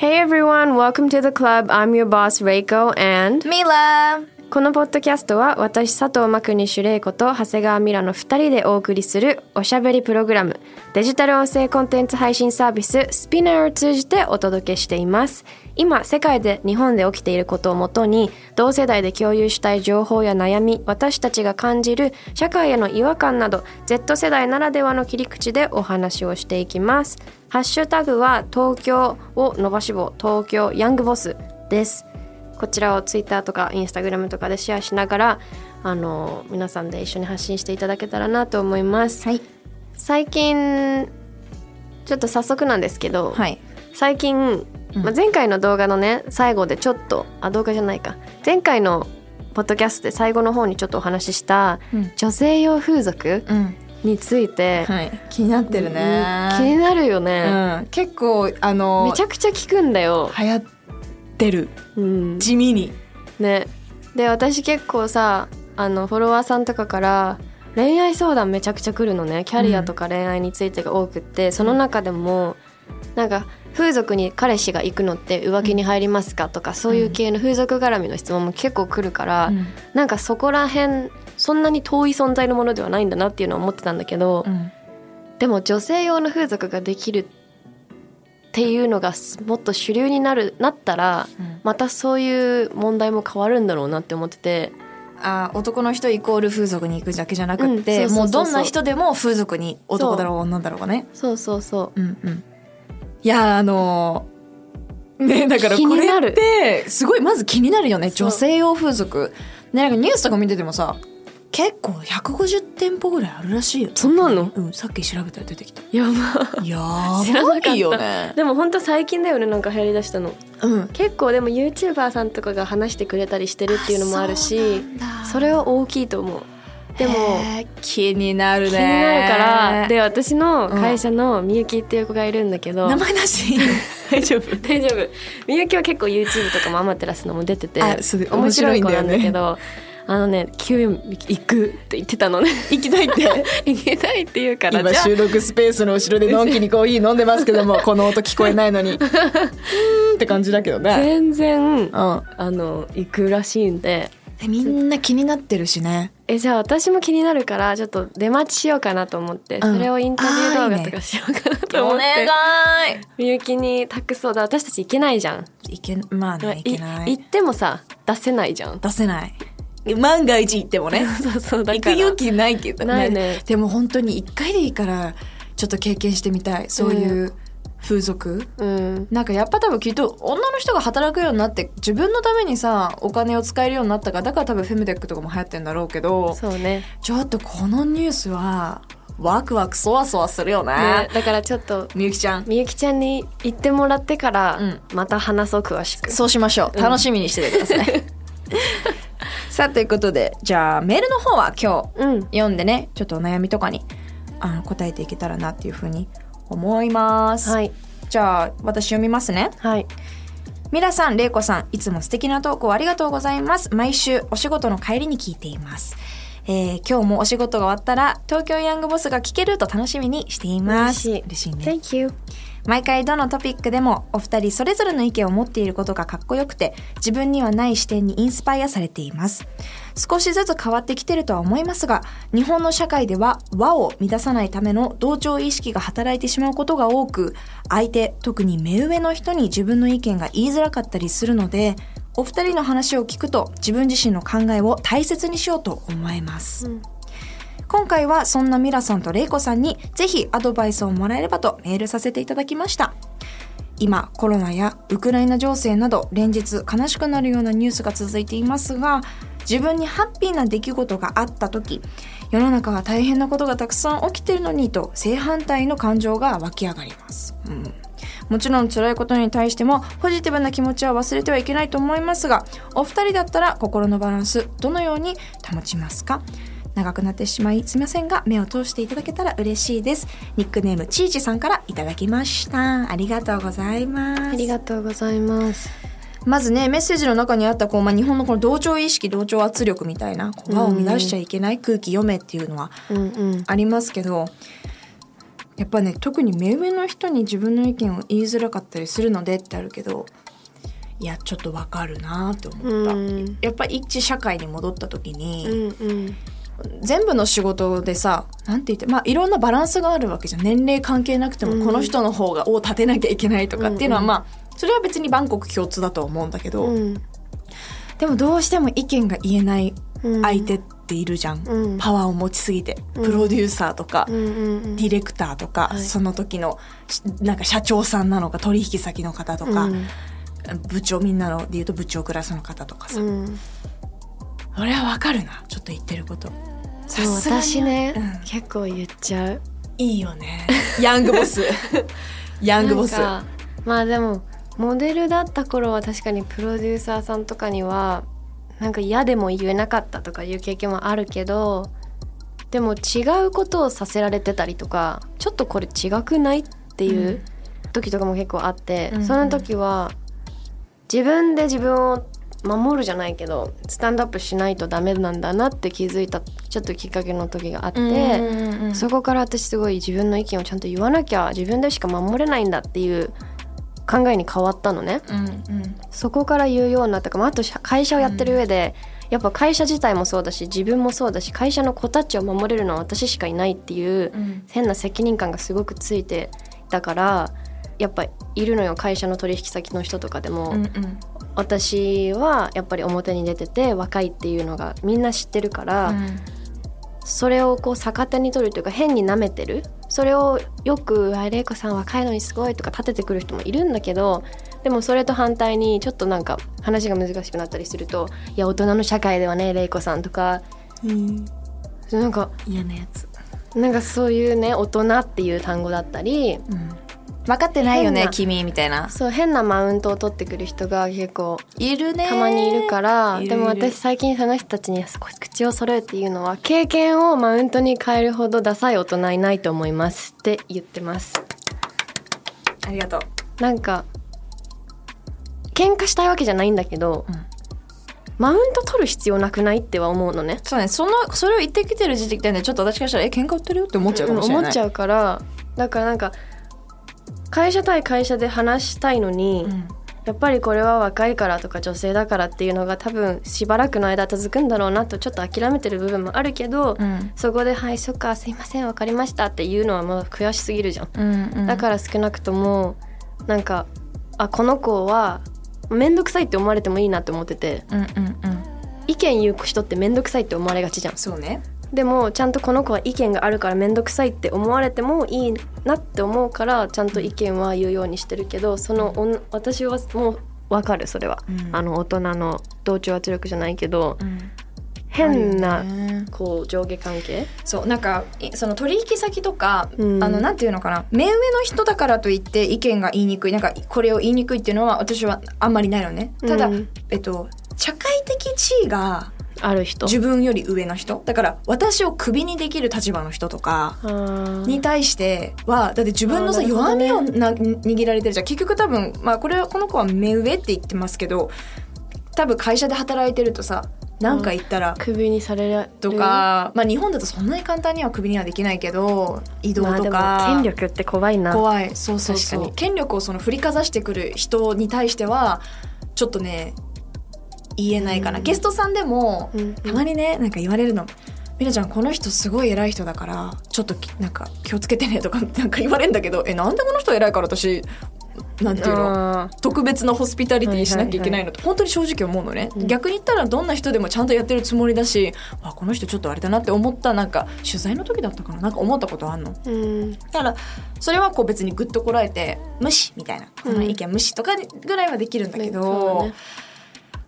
Hey everyone, welcome to the club. I'm your boss Reiko and ミラこのポッドキャストは私佐藤真国主玲子と長谷川ミラの2人でお送りするおしゃべりプログラムデジタル音声コンテンツ配信サービススピナーを通じてお届けしています今世界で日本で起きていることをもとに同世代で共有したい情報や悩み私たちが感じる社会への違和感など Z 世代ならではの切り口でお話をしていきます。ハッシュタグは東京を伸ばし棒東京ヤングボスです。こちらをツイッターとかインスタグラムとかでシェアしながらあの皆さんで一緒に発信していただけたらなと思います、はい。最近ちょっと早速なんですけど、はい。最近、まあ、前回の動画のね最後でちょっとあ動画じゃないか。前回のポッドキャストで最後の方にちょっとお話ししたうん。女性用風俗うん。について、はい、気になってるね、気になるよね、うん、結構あのめちゃくちゃ聞くんだよ、流行ってる。うん、地味に。ね。で私結構さあのフォロワーさんとかから恋愛相談めちゃくちゃ来るのね。キャリアとか恋愛についてが多くって、その中でもなんか風俗に彼氏が行くのって浮気に入りますかとか、そういう系の風俗絡みの質問も結構来るから、うん。なんかそこら辺そんなに遠い存在のものではないんだなっていうのは思ってたんだけど、うん。でも女性用の風俗ができるっていうのがもっと主流になるなったら、うん。またそういう問題も変わるんだろうなって思ってて。あ男の人イコール風俗に行くだけじゃなくうんて、もうどんな人でも風俗に男だろう女だろうがね。そうそうそうんうんいやあのねだから気これってすごいまず気になるよね女性用風俗。ねなんかニュースとか見ててもさ結構150店舗ぐらいあるらしいよ。そんなんの？うんさっき調べたら出てきた。うやば。やばいよね。でも本当最近だよねなんか流行りだしたの。うん。結構でも YouTuber さんとかが話してくれたりしてるっていうのもあるしそれは大きいと思うでも気になるね。気になるからで私の会社のみゆきっていう子がいるんだけど、名前なし。大丈夫。大丈夫。みゆきは結構 YouTube とかもアマテラスのも出ててあそう面白い子なんだ面白いんだよね。けどあのね「急行く」って言ってたのね。行きたいって？行きたいって言うから今収録スペースの後ろでのんきにコーヒー飲んでますけどもこの音聞こえないのに。うーんって感じだけどね。全然うん。あの行くらしいんで。みんな気になってるしねえじゃあ私も気になるからちょっと出待ちしようかなと思って、うん。それをインタビュー動画とかしようかなと思って。い。みゆきに託そうだ。私たち行けないじゃん。いけまあねいけない。行ってもさ出せないじゃん。出せない。万が一行ってもね。そうそうだ行く勇気ないけど。ないね。でも本当に一回でいいからちょっと経験してみたい。そういう風俗、うん。なんかやっぱ多分きっと女の人が働くようになって自分のためにさお金を使えるようになったからだから多分フェムテックとかも流行ってんだろうけどそうね。ちょっとこのニュースはワクワクそわそわするよね。ね。だからちょっとみゆきちゃん。みゆきちゃんに行ってもらってからうん。また話そう詳しく、そうしましょう。うん。楽しみにしててください、さあということでじゃあメールの方は今日うん。読んでね。ちょっとお悩みとかにあの答えていけたらなっていうふうに思います、はいじゃあ私読みますねはいミラさん、レイコさん、いつも素敵な投稿ありがとうございます。毎週お仕事の帰りに聞いています。えー今日もお仕事が終わったら東京ヤングボスが聞けると楽しみにしています。嬉しい嬉しいね。Thank you 毎回どのトピックでもお二人それぞれの意見を持っていることがかっこよくて自分にはない視点にインスパイアされています。少しずつ変わってきてるとは思いますが日本の社会では和を乱さないための同調意識が働いてしまうことが多く相手特に目上の人に自分の意見が言いづらかったりするのでお二人の話を聞くと自分自身の考えを大切にしようと思えます、うん。今回はそんなミラさんとレイコさんにぜひアドバイスをもらえればとメールさせていただきました。今コロナやウクライナ情勢など連日悲しくなるようなニュースが続いていますが自分にハッピーな出来事があった時世の中は大変なことがたくさん起きてるのにと正反対の感情が湧き上がります、うん。もちろん辛いことに対してもポジティブな気持ちは忘れてはいけないと思いますがお二人だったら心のバランスどのように保ちますか？長くなってしまいすみませんが目を通していただけたら嬉しいです。ニックネームちーちさんからいただきました。ありがとうございます。ありがとうございます。まずねメッセージの中にあったこう、まあ、日本のこの同調意識同調圧力みたいなこう輪を乱しちゃいけない、空気読めっていうのはうんうん。ありますけどやっぱね特に目上の人に自分の意見を言いづらかったりするのでってあるけどいやちょっとわかるなって思った、うん。やっぱ一致社会に戻った時に、うんうん全部の仕事でさなんて言ってまあいろんなバランスがあるわけじゃん。年齢関係なくても、うん。この人の方がを立てなきゃいけないとかっていうのは、まあそれは別に万国共通だとは思うんだけど、うん。でもどうしても意見が言えないうん。相手っているじゃん、うん。パワーを持ちすぎて。うん。プロデューサーとか、ディレクターとか、はい。その時のしなんか社長さんなのか取引先の方とか、うん。部長みんなので言うと部長クラスの方とかさ、うん俺はわかるな。ちょっと言ってること。私ね、うん。結構言っちゃう。いいよね。ヤングボス。ヤングボス。まあでもモデルだった頃は確かにプロデューサーさんとかにはなんか嫌でも言えなかったとかいう経験もあるけどでも違うことをさせられてたりとかちょっとこれ違くないっていう時とかも結構あって、うん。その時は自分で自分を守るじゃないけどスタンドアップしないとダメなんだなって気づいたちょっときっかけの時があって。うんうんうんそこから私すごい自分の意見をちゃんと言わなきゃ自分でしか守れないんだっていう考えに変わったのね。うんうん。そこから言うようになったか、まあ、あと社会社をやってる上で、やっぱ会社自体もそうだし自分もそうだし会社の子たちを守れるのは私しかいないっていううん。変な責任感がすごくついてたからやっぱいるのよ会社の取引先の人とかでも、うんうん私はやっぱり表に出てて若いっていうのがみんな知ってるから、それをこう逆手に取るというか変に舐めてる。それをよく「あ玲子さん若いのにすごい」とか立ててくる人もいるんだけどでもそれと反対にちょっとなんか話が難しくなったりすると「いや大人の社会ではね玲子さん」とかうん。なんか嫌なやつ、なんかそういうね大人っていう単語だったりうん、分かってないよね君みたいな。そう変なマウントを取ってくる人が結構いるね。たまにいるからでも私最近その人たちに少し口を揃えて言うのは経験をマウントに変えるほどダサい大人いないと思いますって言ってます。ありがとう。なんか喧嘩したいわけじゃないんだけど、うん。マウント取る必要なくないっては思うのね。そうねそのそれを言ってきてる時点でちょっと私からしたらえ喧嘩売ってるよって思っちゃうかもしれない、思っちゃうからだからなんか会社対会社で話したいのに、うん。やっぱりこれは若いからとか女性だからっていうのが多分しばらくの間続くんだろうなとちょっと諦めてる部分もあるけど、うん。そこで「はいそっかすいませんわかりました」っていうのはもう悔しすぎるじゃん。うんうん。だから少なくともなんかあこの子は面倒くさいって思われてもいいなって思ってて。うんうんうん。意見言う人って面倒くさいって思われがちじゃん。そうねでもちゃんとこの子は意見があるから面倒くさいって思われてもいいなって思うからちゃんと意見は言うようにしてるけどそのおん私はもう分かるそれは、うん。あの大人の同調圧力じゃないけどうん。変なね。こう上下関係？そうなんかいその取引先とか、うん。あのなんていうのかな？目上の人だからといって意見が言いにくい。なんかこれを言いにくいっていうのは私はあんまりないのね。ただ、うん。えっと社会的地位がある人。自分より上の人。だから私をクビにできる立場の人とかに対してはだって自分のさ、弱みをな握られてるじゃん。結局多分まあこれはこの子は目上って言ってますけど多分会社で働いてるとさ何か言ったらクビにされる。とか、まあ日本だとそんなに簡単にはクビにはできないけど移動とか、権力って怖いな。怖い。そうそうそう。確かに。権力をその振りかざしてくる人に対してはちょっとね言えないかな、うんゲストさんでも、うんたまにねなんか言われるの「みなちゃんこの人すごい偉い人だからちょっときなんか気をつけてね」とか なんか言われるんだけど「えなんでこの人偉いから私なんていうの？あ特別なホスピタリティしなきゃいけないのって本当に正直思うのね、うん。逆に言ったらどんな人でもちゃんとやってるつもりだしあこの人ちょっとあれだなって思ったなんか取材の時だったかな？なんか思ったことあんの？ーうん。だからそれはこう別にグッとこらえて無視みたいな。この意見無視とかぐらいはできるんだけどだね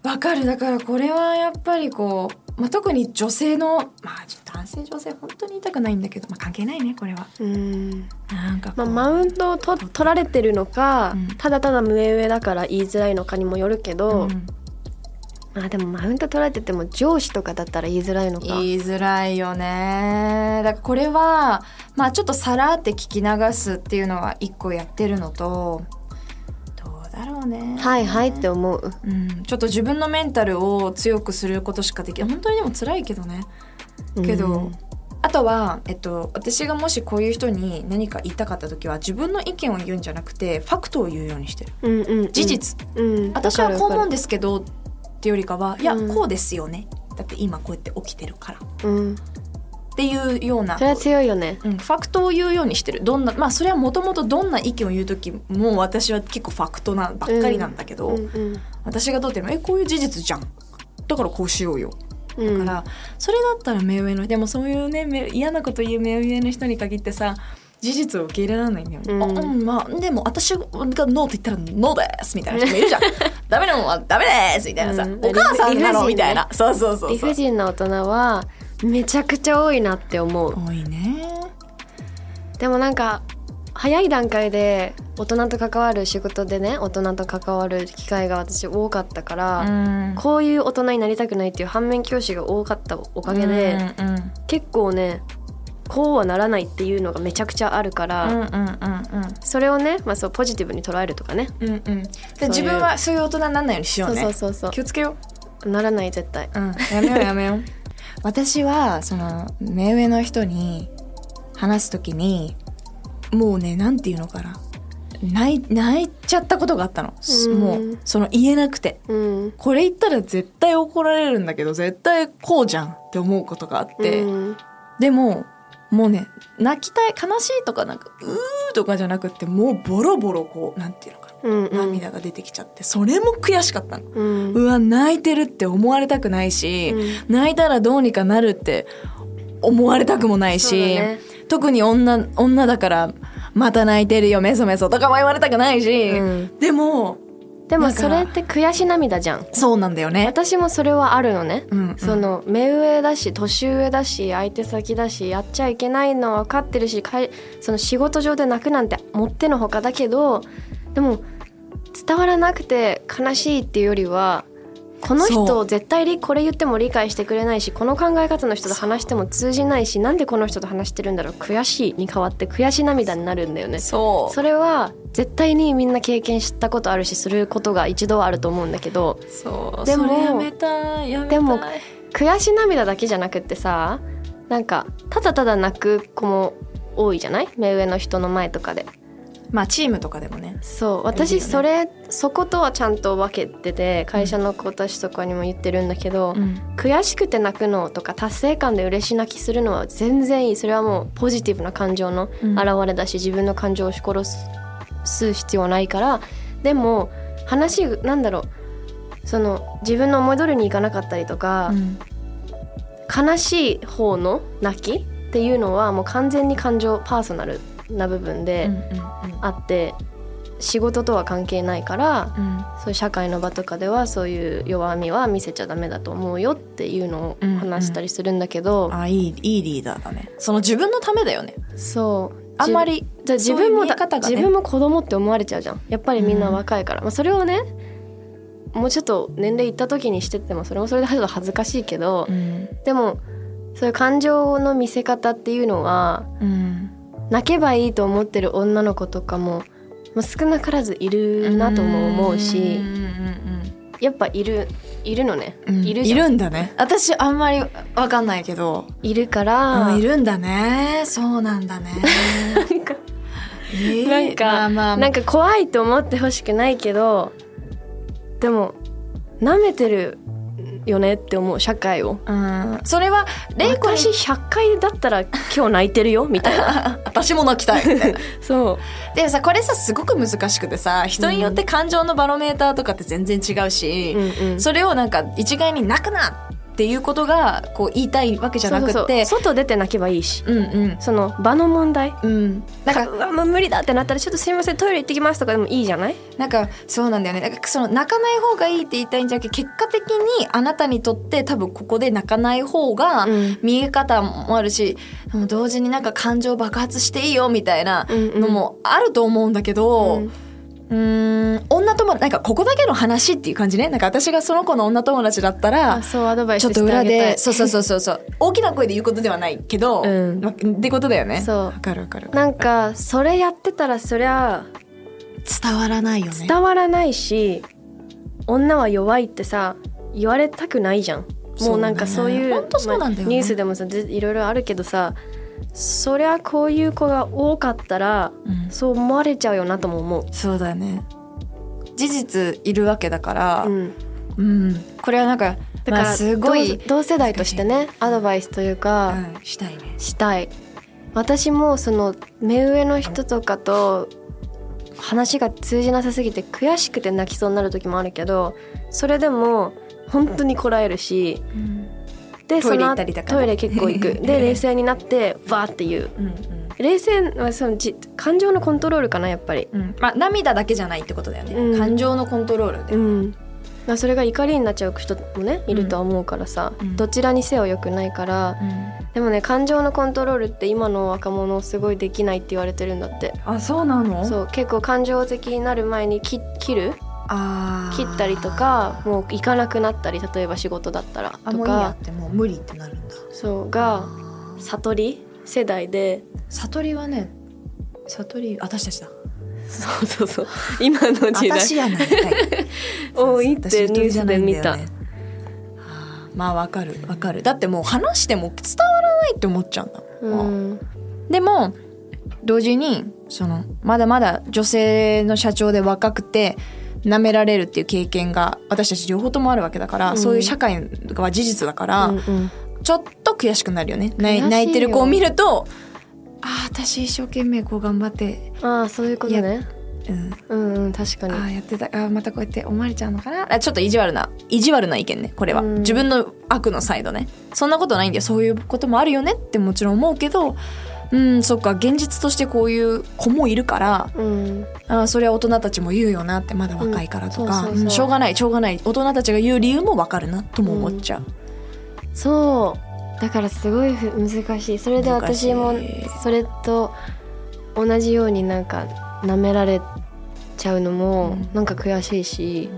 わ、かる。だからこれはやっぱりこうまあ、特に女性のまあ男性女性本当に言いたくないんだけど、まあ、関係ないねこれは。うん。なんかこまマウントをと取られてるのか、うん。ただただ上上だから言いづらいのかにもよるけど、うん。まあでもマウント取られてても上司とかだったら言いづらいのか。言いづらいよね。だからこれはまあちょっとさらって聞き流すっていうのは一個やってるのとだろうね。はいはいって思う。うん、ちょっと自分のメンタルを強くすることしかできない本当にでも辛いけどね。けど、うん。あとは、えっと、私がもしこういう人に何か言いたかった時は自分の意見を言うんじゃなくてファクトを言うようにしてる。うんうんうん。事実、うん。私はこう思うんでですけどってよりかはいや、うん。こうですよね。だって今こうやって起きてるから。うんっていうような。それは強いよね。うん、ファクトを言うようにしてる。どんなまあそれはもともとどんな意見を言う時も私は結構ファクトなばっかりなんだけど、うんうん私がどうっていうのえこういう事実じゃん。だからこうしようよ。うん。だから、それだったら目上のでもそういうね目嫌なこと言う目上の人に限ってさ事実を受け入れられないんだよね、うん。あうんまあでも私がノーって言ったらノーですみたいな。人もいるじゃんダメなのはダメですみたいなさ、うん。お母さんなのみたいな。そうそうそう理そう。不尽な大人はめちゃくちゃ多いなって思う。多いね。でもなんか早い段階で大人と関わる仕事でね大人と関わる機会が私多かったから、うん。こういう大人になりたくないっていう反面教師が多かったおかげで、うんうん結構ねこうはならないっていうのがめちゃくちゃあるから、うんうんうんそれをね、まあ、そうポジティブに捉えるとかね。うんうん。自分はそういう大人にならないようにしようね。そうそうそう。気をつけよう。ならない絶対。うん、やめようやめよう私はその目上の人に話すときにもうねなんていうのかな。泣い泣いちゃったことがあったの。うん。もうその言えなくて。うん。これ言ったら絶対怒られるんだけど絶対こうじゃんって思うことがあって、うん。でももうね泣きたい悲しいとかなんかうーとかじゃなくってもうボロボロこうなんていうのかうんな涙が出てきちゃってそれも悔しかったの。うん。うわ泣いてるって思われたくないし、う泣いたらどうにかなるって思われたくもないし、ね。特に女女だからまた泣いてるよメソメソとかも言われたくないし、うん。でもでもそれって悔し涙じゃん。そうなんだよね。私もそれはあるのね、うんうん。その目上だし年上だし相手先だしやっちゃいけないのは分かってるしかいその仕事上で泣くなんてもってのほかだけどでも伝わらなくて悲しいっていうよりはこの人絶対りこれ言っても理解してくれないしこの考え方の人と話しても通じないしなんでこの人と話してるんだろう。悔しいに変わって悔し涙になるんだよね。そう。それは絶対にみんな経験したことあるしすることが一度はあると思うんだけど。そう。でもそれやめたい。やめたい。でも悔し涙だけじゃなくってさなんかただただ泣く子も多いじゃない？目上の人の前とかでまあチームとかでもね。そう。私それ、そことはちゃんと分けてて会社の子たちとかにも言ってるんだけど、うん。悔しくて泣くのとか達成感で嬉し泣きするのは全然いい。それはもうポジティブな感情のうん。表れだし、自分の感情を押し殺す必要はないから。でも話なんだろう。その自分の思い通りにいかなかったりとか、うん。悲しい方の泣きっていうのはもう完全に感情パーソナルな部分でうんうんあって、仕事とは関係ないからうん。そういう社会の場とかではそういう弱みは見せちゃダメだと思うよっていうのを話したりするんだけど、あいいいいリーダーだね。その自分のためだよね。そう。あんまりじゃあ自分もね。自分も子供って思われちゃうじゃん。やっぱりみんな若いから、まあ、それをねもうちょっと年齢いった時にしてってもそれもそれで恥ずかしいけど、うん。でもそういう感情の見せ方っていうのはうん泣けばいいと思ってる女の子とかも、まあ、少なからずいるなとも思うしうんうんやっぱいるいるのね、うん。うんいるじゃん。んだね。私あんまりわかんないけど。いるから、あいるんだね。そうなんだね。なんかえーなんか、まあまあ。なんか怖いと思ってほしくないけどでも舐めてるよねって思う社会を。うん。それは玲子に私100回だったら今日泣いてるよみたいな。私も泣きたいみたいな。そう。でもさこれさすごく難しくてさ人によって感情のバロメーターとかって全然違うし、うんうん。それをなんか一概に泣くなっっていうことがこう言いたいわけじゃなくて。外出て泣けばいいし。うんうん。その場の問題。うん。なんかうわもう無理だってなったらちょっとすいませんトイレ行ってきますとかでもいいじゃない？なんかそうなんだよね。なんかその泣かない方がいいって言いたいんじゃなくて結果的にあなたにとって多分ここで泣かない方がうん。見え方もあるし、でも同時になんか感情爆発していいよみたいなのもあると思うんだけど、うんうーん。女友達なんかここだけの話っていう感じね。なんか私がその子の女友達だったらあそうアドバイスちょっと裏で そうそうそうそう。そう大きな声で言うことではないけど、うん。まってことだよね。そう。わかるわかる。なんかそれやってたらそりゃ伝わらないよね。伝わらないし女は弱いってさ言われたくないじゃん。もうなんかそういうそうだね。まあニュースでもさぜいろいろあるけどさそりゃこういう子が多かったらうん。そう思われちゃうよなとも思そうだよね。事実いるわけだからう、うん、うん。これはなんかだから、まあ、すごい、同同世代としてねアドバイスというか、うん、したいね。したい。私もその目上の人とかと話が通じなさすぎて悔しくて泣きそうになる時もあるけどそれでも本当にこらえるしでトイレその行ったりとかね。トイレ結構行く。で冷静になってバーって言う。うんうん。冷静はそのじ感情のコントロールかなやっぱり。うん。まあ涙だけじゃないってことだよね、うん。感情のコントロールで、うん。まあそれが怒りになっちゃう人もねいるとは思うからさ、うん。どちらにせよ良くないから。でもね感情のコントロールって今の若者すごいできないって言われてるんだって。あそうなの？そう結構感情的になる前に切切る切ったりとかもう行かなくなったり例えば仕事だったらとか。ってもう無理ってなるんだ。そうが悟り世代で。悟りはね悟り私たちだ。そうそうそう。今の時代。私やない 多いってニュースで見た。はあまあわかるわかる。だってもう話しても伝わらないって思っちゃうんだもん。でも同時にそのまだまだ女性の社長で若くて舐められるっていう経験が私たち両方ともあるわけだから、うん。そういう社会は事実だから、うんうん。ちょっと悔しくなるよね。泣いてる子を見るとああ私一生懸命こう頑張って、ああそういうことね。うん、うんうん確かに。ああやってた。あーまたこうやって思われちゃうのかな。あちょっと意地悪な意地悪な意見ねこれは、うん。自分の悪のサイドね。そんなことないんだよ。そういうこともあるよねってもちろん思うけどうんそっか現実としてこういう子もいるからうん。あーそれは大人たちも言うよなってまだ若いからとか、しょうがないしょうがない。大人たちが言う理由もわかるなとも思っちゃう、そう。だからすごいふ難しい。それで私もそれと同じようになんか舐められちゃうのもうん。なんか悔しいし、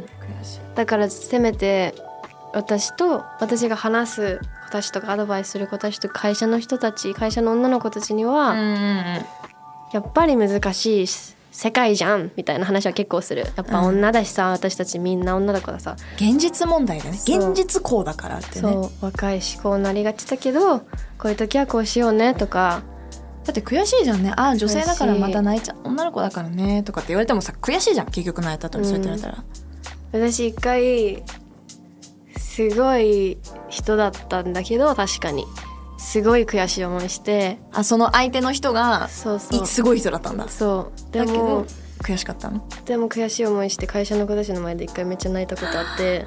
だからせめて私と私が話す子たちとかアドバイスする子たちと会社の人たち会社の女の子たちには、うんうんうん。やっぱり難しい世界じゃんみたいな話は結構する。やっぱ女だしさ、私たちみんな女だからさ、現実問題だね。現実こうだからってね。そう若いしこうなりがちだけどこういう時はこうしようねとか。だって悔しいじゃんね。ああ女性だからまた泣いちゃう。女の子だからね。とかって言われてもさ悔しいじゃん。結局泣いた後にそうやって言われたら、私一回すごい人だったんだけど確かに。すごい悔しい思いして。あその相手の人がそうそう。いすごい人だったんだ。そう。でだけども悔しかったの？でも悔しい思いして会社の子たちの前で一回めっちゃ泣いたことあって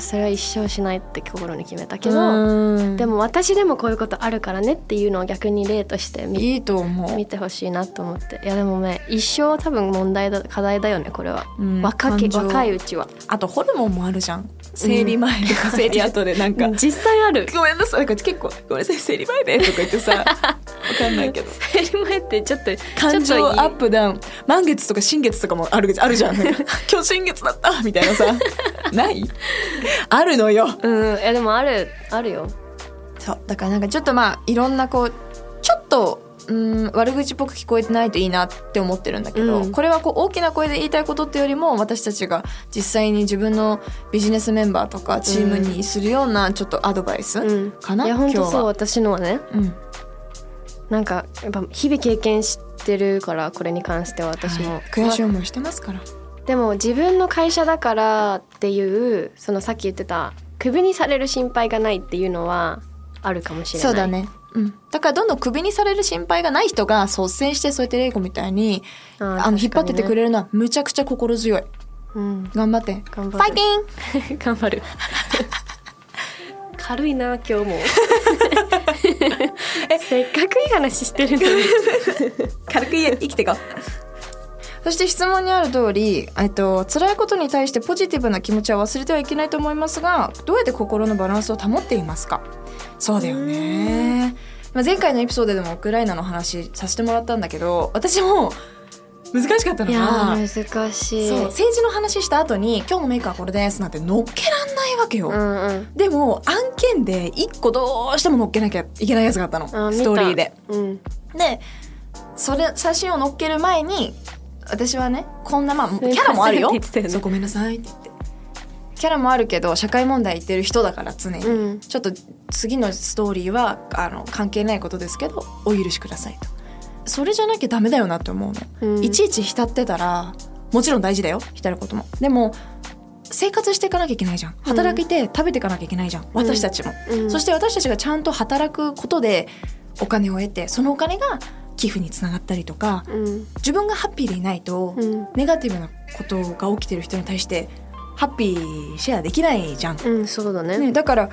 それは一生しないって心に決めたけどでもも私でもこういうことあるからねっていうのを逆に例として見いいと思う。見てほしいなと思って。いやでもね一生多分問題だ課題だよねこれは、うん。若き若いうちは。あとホルモンもあるじゃん生理前とか生理後でなんか。実際ある。ごめんなさい。なんか結構ごめんなさい生理前でとか言ってさわかんないけど。生理前ってちょっと感情アップダウン。満月とか新月とかもあるあるじゃん。今日新月だったみたいなさ。ない？あるのよ。うん。いやでもあるあるよ。そう。だからなんかちょっとまあいろんなこうちょっとうん悪口っぽく聞こえてないといいなって思ってるんだけど、うん。これはこう大きな声で言いたいことってよりも私たちが実際に自分のビジネスメンバーとかチームにするようなちょっとアドバイスうん。かな、いや本当そう。私のはね。うん。なんかやっぱ日々経験してるからこれに関しては私も、はい。悔しい思いしてますから。でも自分の会社だからっていうそのさっき言ってたクビにされる心配がないっていうのはあるかもしれない。そうだね。うん、だからどんどんクビにされる心配がない人が率先してそうやってレイコみたいにあの引っ張っててく確れるのはむちゃくちゃ心強い。かにね頑張って。頑張る。ファイティンうん頑張る。軽いな今日も。せっかくいい話してるのに。軽く生きていこう。そして質問にある通り、えっと、辛いことに対してポジティブな気持ちは忘れてはいけないと思いますがどうやって心のバランスを保っていますか？そうだよねまあ前回のエピソードでもウクライナの話させてもらったんだけど私も難しかったのいやがー難しい。そう政治の話した後に「今日のメイクはこれです」なんて乗っけらんないわけよ、うんうん。でも案件で一個どうしても乗っけなきゃいけないやつがあったの。ストーリーで。うん。でそれ写真を載っける前に私はねこんなまあキャラもあるよ。そうごめんなさいって言ってキャラもあるけど社会問題言ってる人だから常に、うん。ちょっと次のストーリーはあの関係ないことですけどお許しくださいと。それじゃなきゃダメだよなって思うの、うん。いちいち浸ってたらもちろん大事だよ。浸ることも。でも生活していかなきゃいけないじゃん。働いて食べていかなきゃいけないじゃん、私たちも、うん。そして私たちがちゃんと働くことでお金を得てそのお金が寄付につながったりとかうん。自分がハッピーでいないと、うん。ネガティブなことが起きてる人に対してハッピーシェアできないじゃん、うんそうだね。ね、だから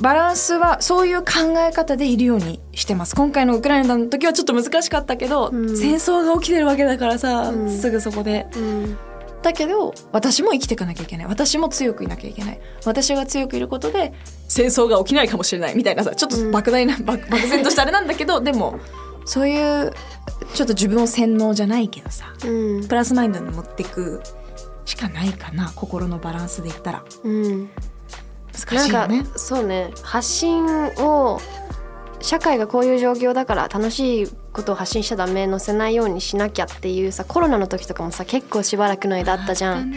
バランスはそういう考え方でいるようにしてます。今回のウクライナの時はちょっと難しかったけど、うん。戦争が起きてるわけだからさ、うん。すぐそこで。うん。だけど私も生きていかなきゃいけない。私も強くいなきゃいけない。私が強くいることで戦争が起きないかもしれないみたいなさちょっと莫大な、漠漠然としたあれなんだけど でもそういうちょっと自分を洗脳じゃないけどさうん。プラスマインドに持っていくしかないかな心のバランスで言ったら。うん。難しいよね。そうね。発信を社会がこういう状況だから楽しいことを発信しちゃダメ載せないようにしなきゃっていうさコロナの時とかもさ結構しばらくの間あったじゃん。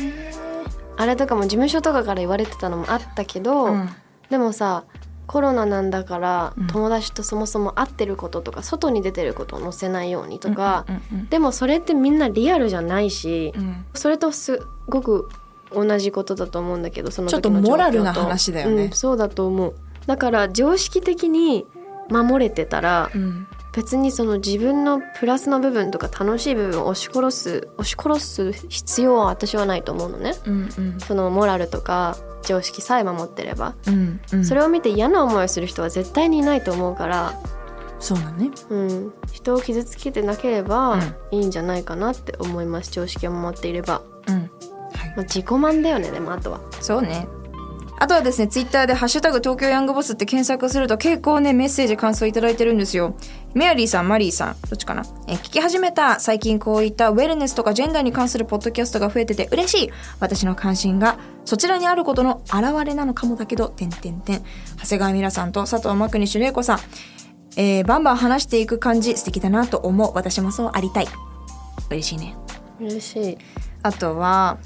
あれとかも事務所とかから言われてたのもあったけど、うん。でもさコロナなんだからうん。友達とそもそも会ってることとか外に出てることを載せないようにとか、うんうん。でもそれってみんなリアルじゃないし、うん。それとすごく同じことだと思うんだけどそのちょっとモラルな話だよね。うんそうだと思う。だから常識的に守れてたらうん。別にその自分のプラスの部分とか楽しい部分を押し殺す押し殺す必要は私はないと思うのね。うんうん。そのモラルとか常識さえ守ってれば、うんうん。それを見て嫌な思いをする人は絶対にいないと思うから、そうだね。うん、人を傷つけてなければいいんじゃないかなって思います。常識を守っていれば、うん。はいまあ、自己満だよねでもあとはそうねあとはですね、ツイッターでハッシュタグ東京ヤングボスって検索すると結構ね、メッセージ感想いただいてるんですよ。メアリーさん、マリーさん、どっちかな？えー聞き始めた。最近こういったウェルネスとかジェンダーに関するポッドキャストが増えてて嬉しい。私の関心がそちらにあることの表れなのかもだけど、てんてんてん。長谷川ミラさんと佐藤真国主玲子さん。えーバンバン話していく感じ素敵だなと思う。私もそうありたい。嬉しいね。嬉しいあとは、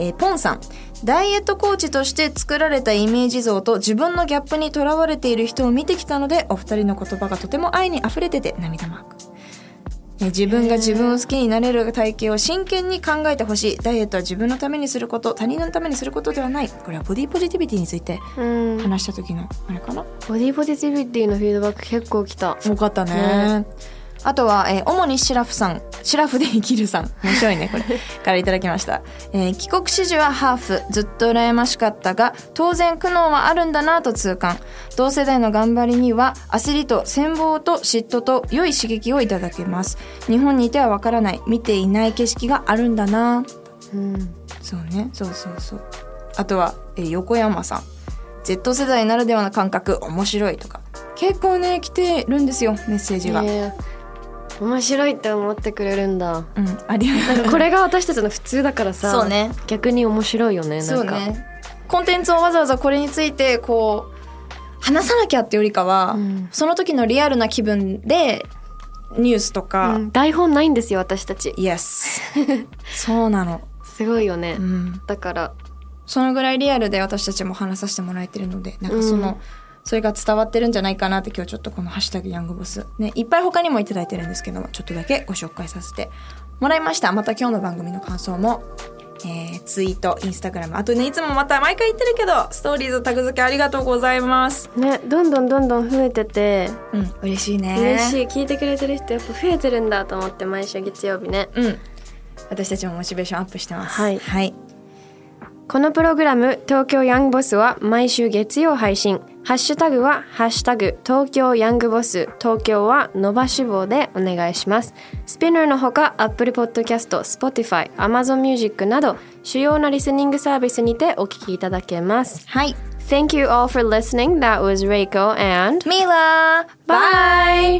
えーポンさん。ダイエットコーチとして作られたイメージ像と自分のギャップにとらわれている人を見てきたので、お二人の言葉がとても愛に溢れてて涙マーク。えー自分が自分を好きになれる体型を真剣に考えてほしい。ダイエットは自分のためにすること、他人のためにすることではない。これはボディポジティビティについて話した時の、あれかな？ディポジティビティのフィードバック結構来た多かったね。あとは、えー主にシラフさん、シラフで生きるさん。面白いね、これ。からいただきました。えー帰国子女はハーフ、ずっと羨ましかったが、当然苦悩はあるんだなと痛感。同世代の頑張りには、焦りと羨望と嫉妬と良い刺激をいただけます。日本にいてはわからない、見ていない景色があるんだなうんそうね、そうそうそう。あとは、えー横山さん。Z 世代ならではの感覚、面白いとか。結構ね、来てるんですよ、メッセージが。ね面白いって思ってくれるんだうん、ありがとう。これが私たちの普通だからさそうね逆に面白いよねなんかね。コンテンツをわざわざこれについて、こう、話さなきゃってよりかは、うんその時のリアルな気分で、ニュースとか、うん台本ないんですよ私たちイエス。そうなの。すごいよね、うん。だからそのぐらいリアルで私たちも話させてもらえてるので、なんかその、うんそれが伝わってるんじゃないかなって今日ちょっとこの「ハッシュタグヤングボス」ね、いっぱい他にもいただいてるんですけども、ちょっとだけご紹介させてもらいました。また今日の番組の感想も、えー、ツイート、インスタグラム、あとね、いつもまた毎回言ってるけど、ストーリーズタグ付けありがとうございます。ねどんどんどんどん増えててうん、嬉しいね。嬉しい聞いてくれてる人やっぱ増えてるんだと思って毎週月曜日ねうん。私たちもモチベーションアップしてます。はいはい。このプログラム「東京ヤングボス」は毎週月曜配信ハッシュタグはハッシュタグ東京ヤングボス東京は伸ばし棒でお願いしますスピナーのほか Apple Podcast、Spotify、Amazon Music など主要なリスニングサービスにてお聞きいただけますはい Thank you all for listening that was Reiko and ミラ Bye!